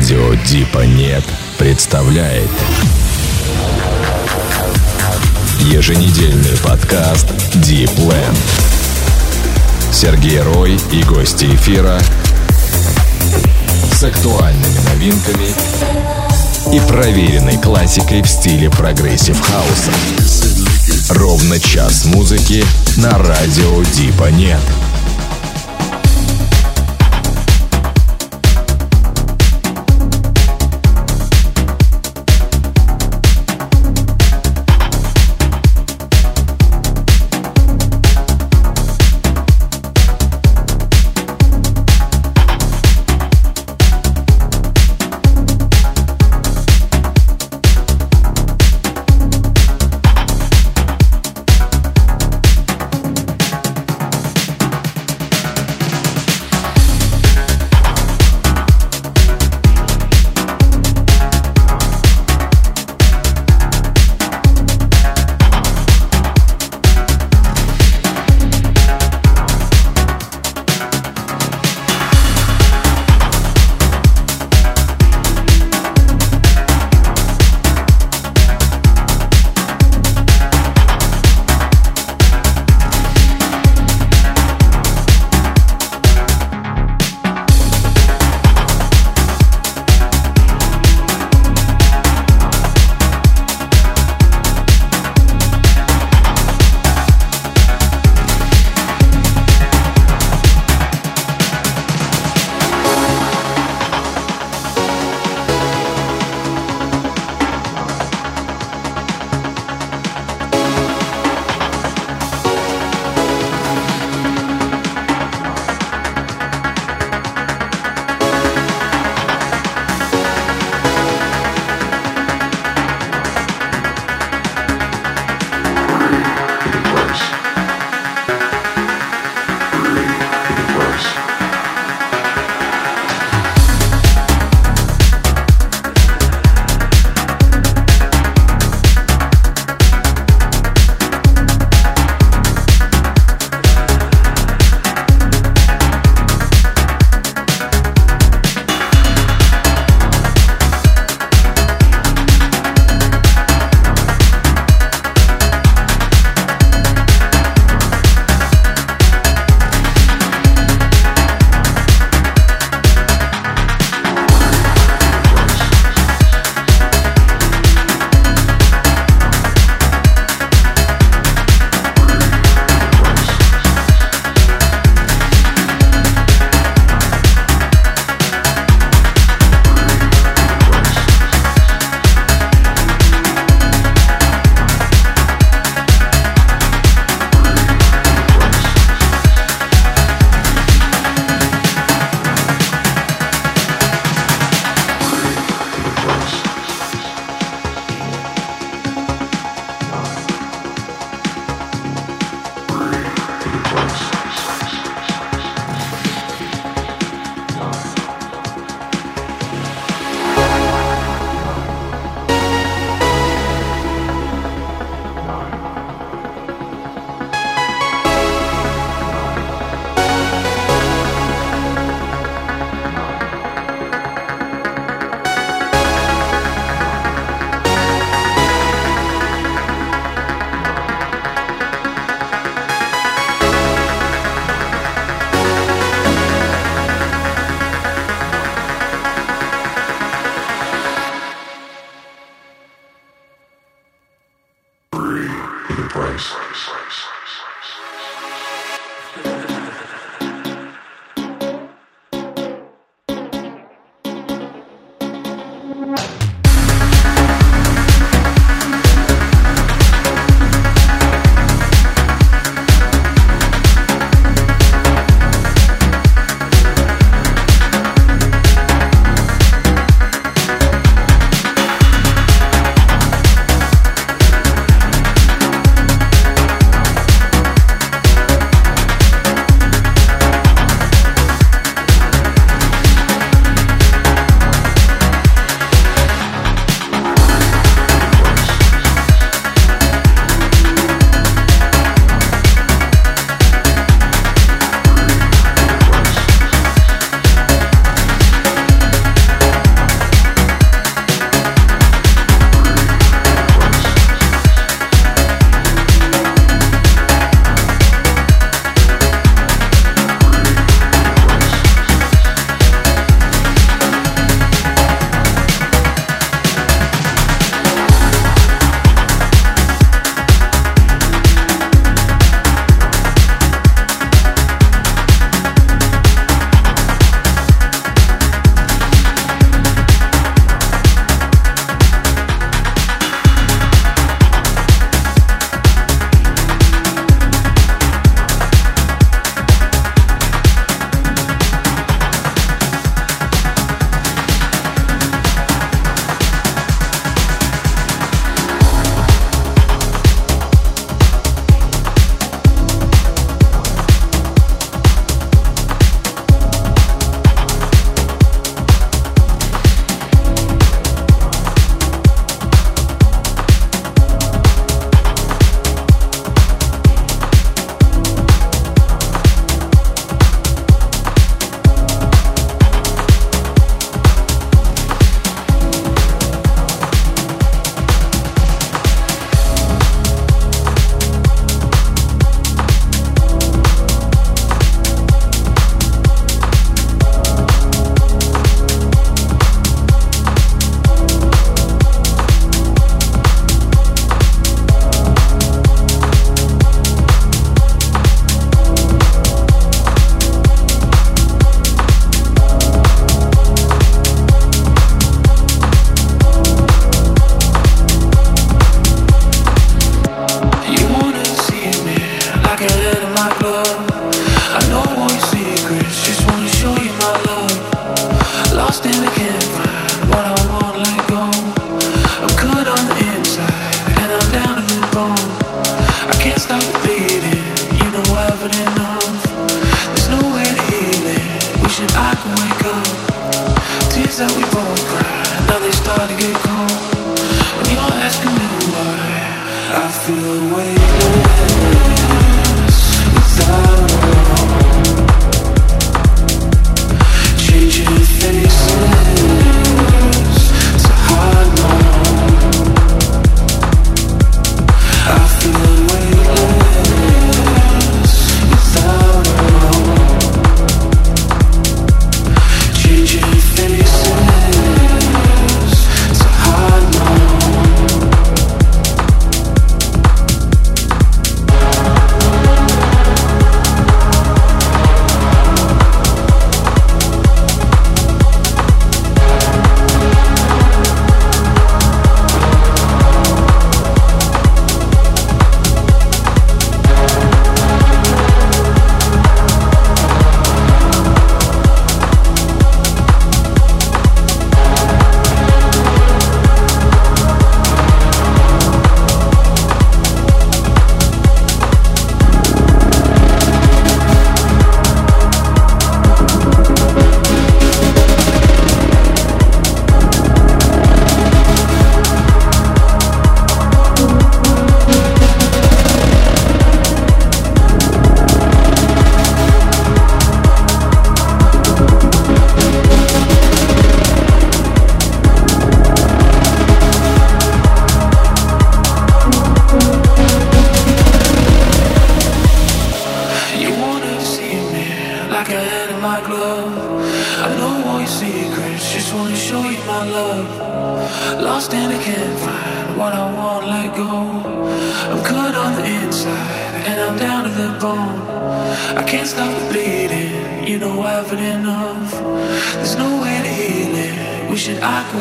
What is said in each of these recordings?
Радио Дипа Нет представляет Еженедельный подкаст Deep Land. Сергей Рой и гости эфира с актуальными новинками и проверенной классикой в стиле прогрессив хауса. Ровно час музыки на радио Дипа Нет.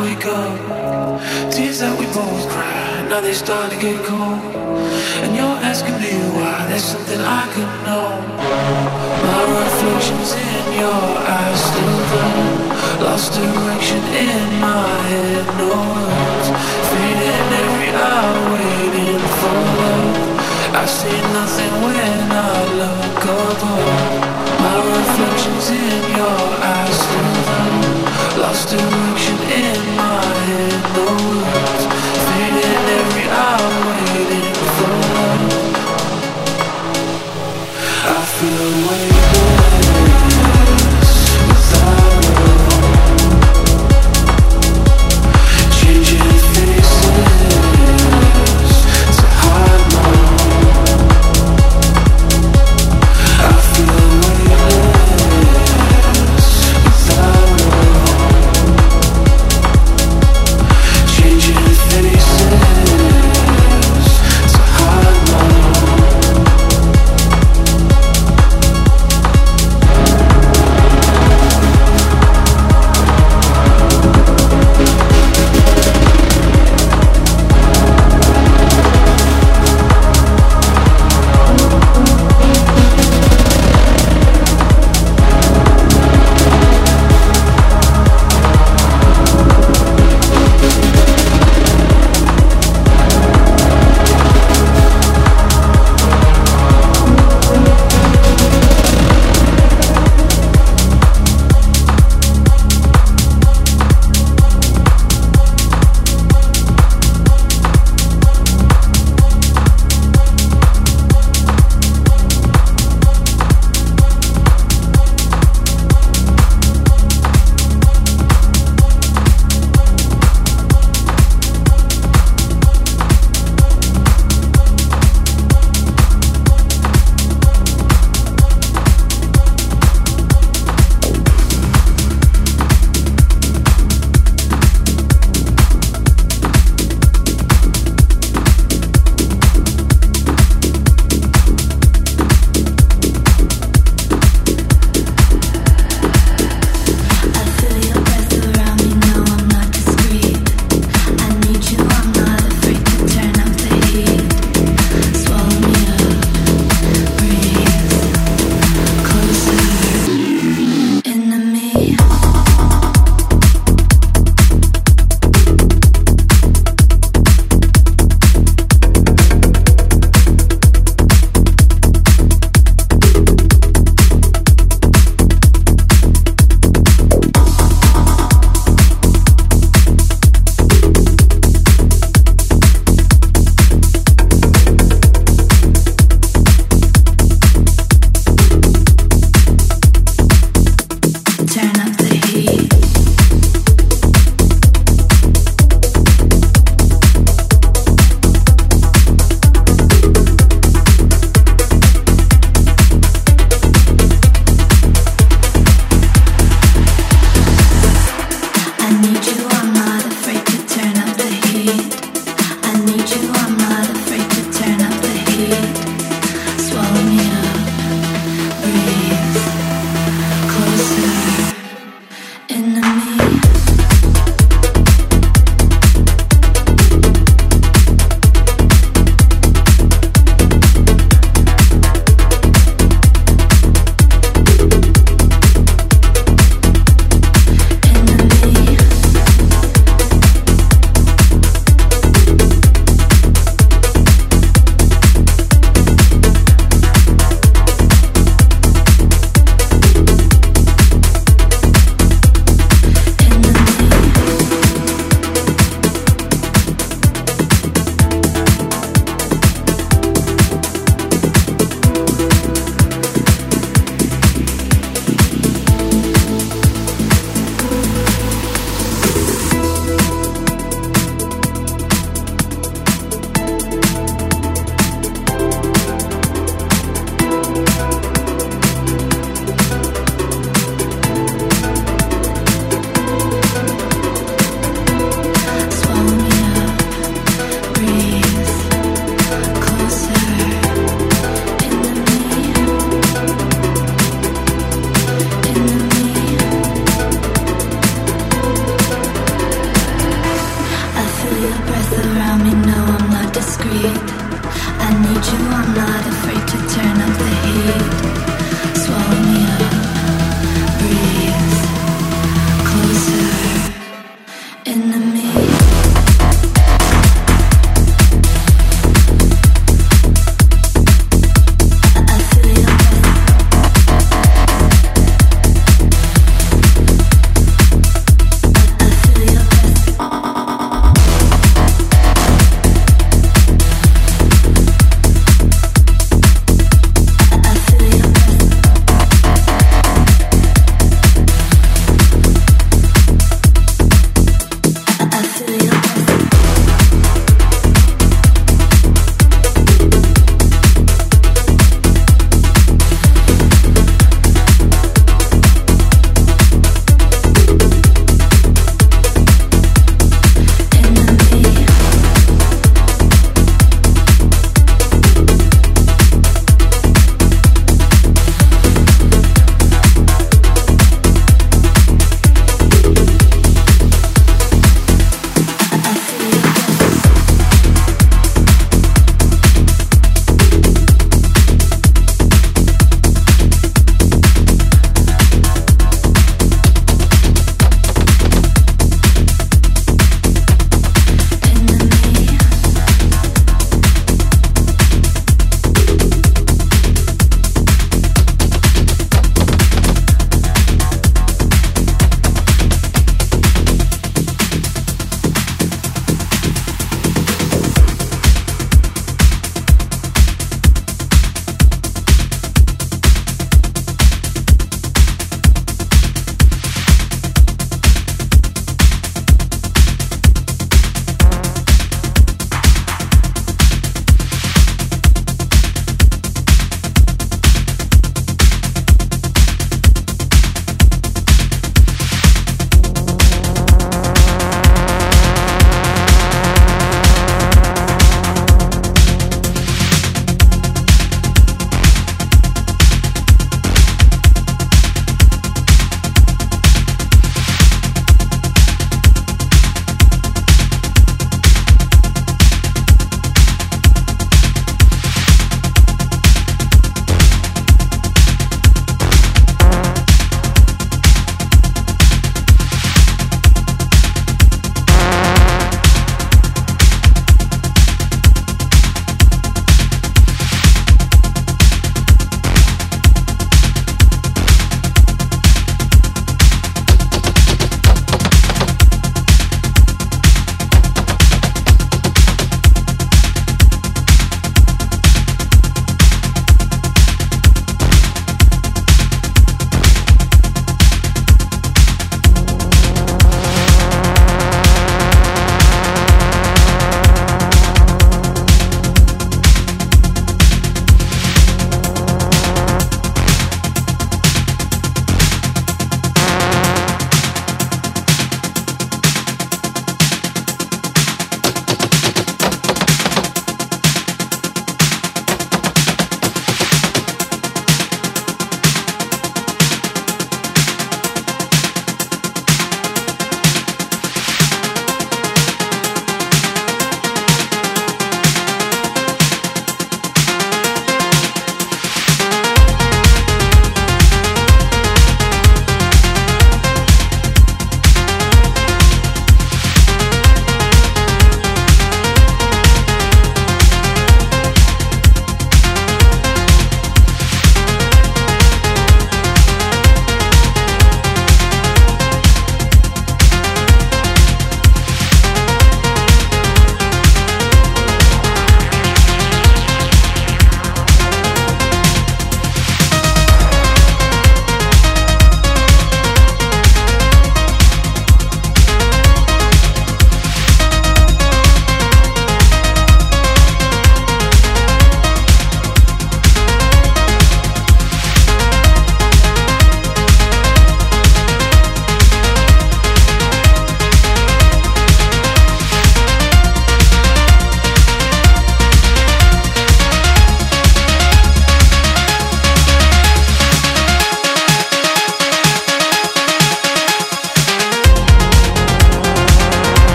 wake up. Tears that we both cried, now they start to get cold. And you're asking me why, there's something I could know. My reflections in your eyes still there. Lost direction in my head, no words. Fading every hour, waiting for love. I see nothing when I look above. My reflections in your eyes still lost direction in my head, no words.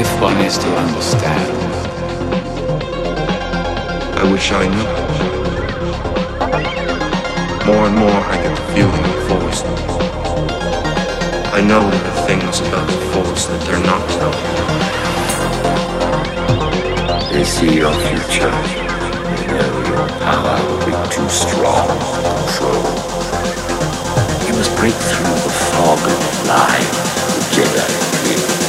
if one is to understand. I wish I knew. More and more I get the feeling of force. I know the things about the force that they're not telling. They see your future. They know your power will be too strong to control. You must break through the fog of lies, the Jedi fear.